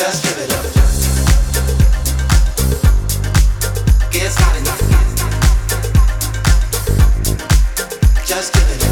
Just give it up.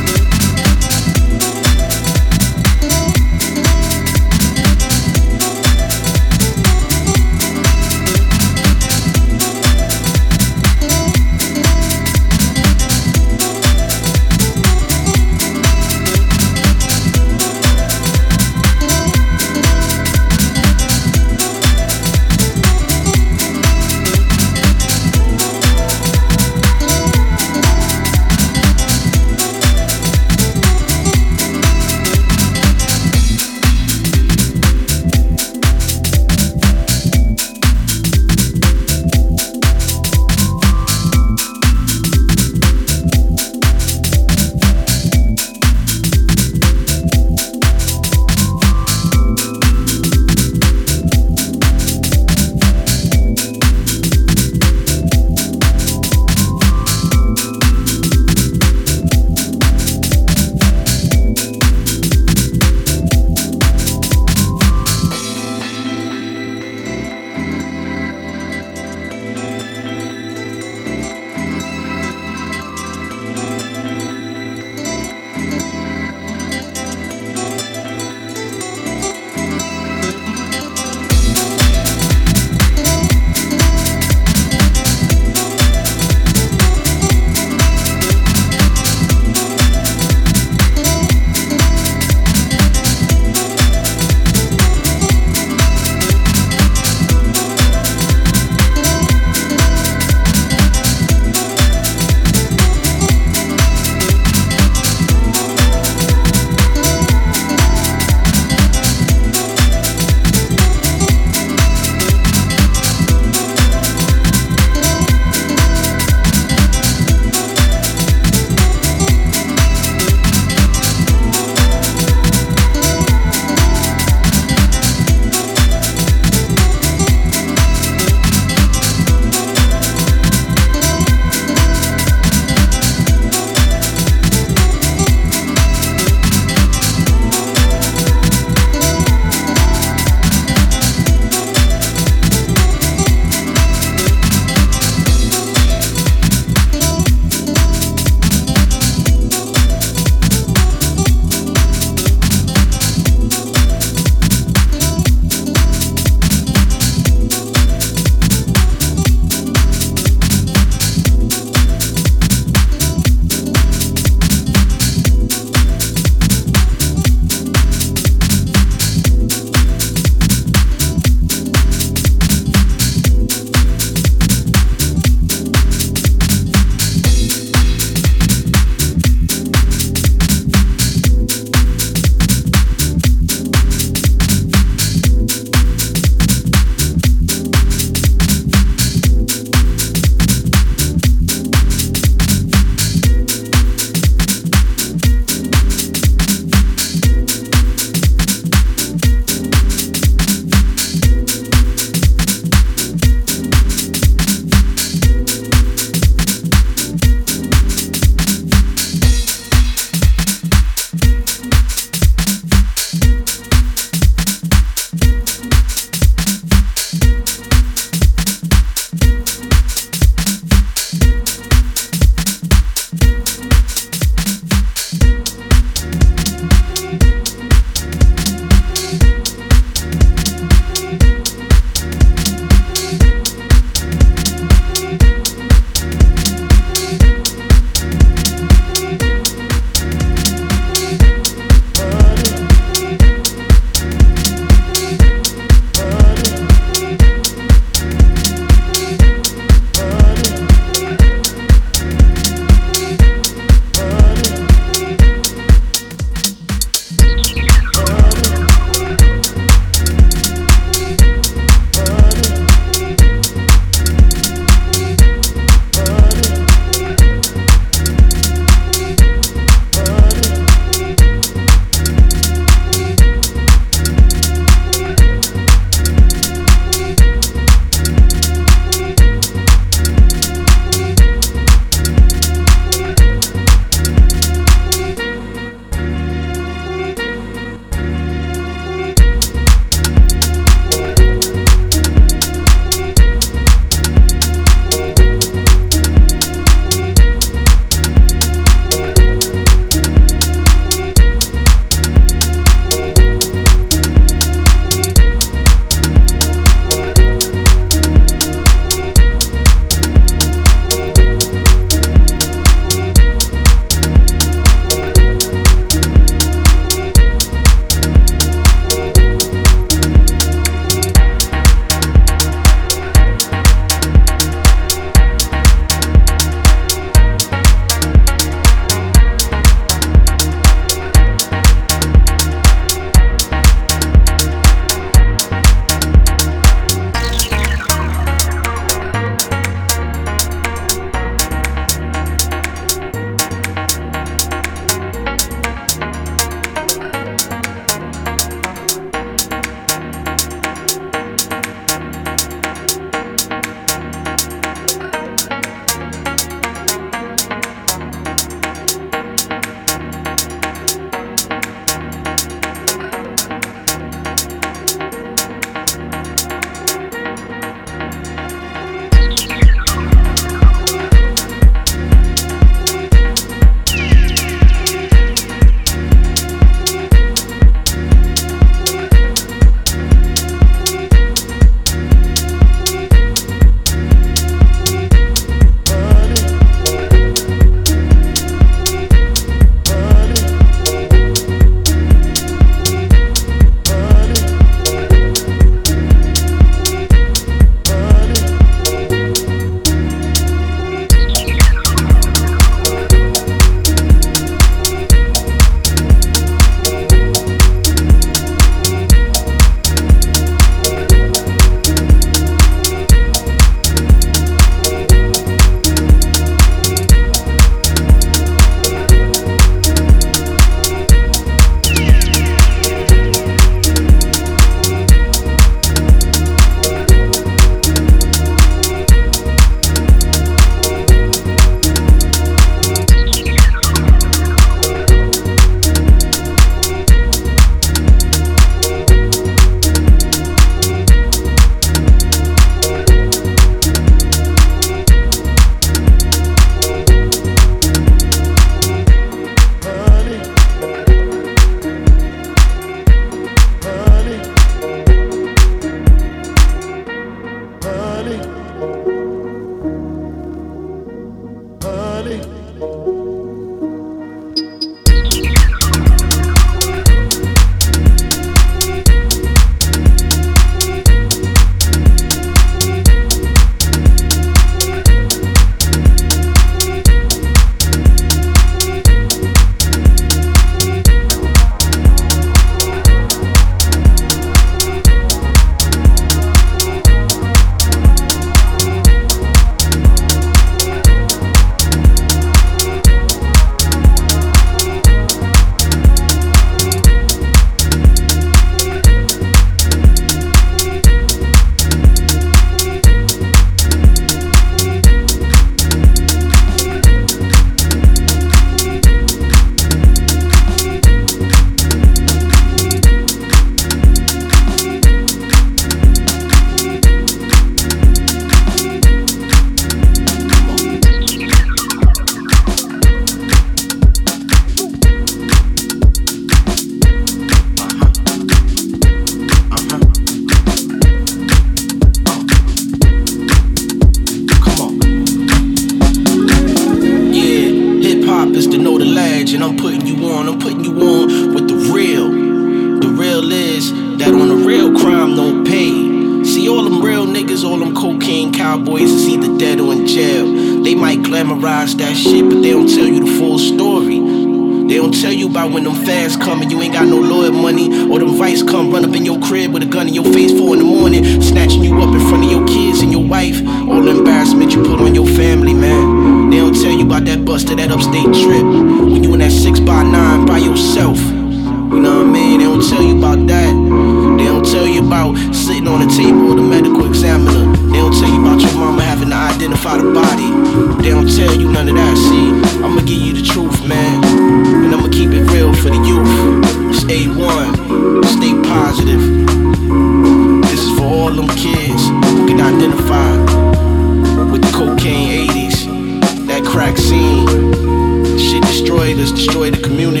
Destroyed us, the community.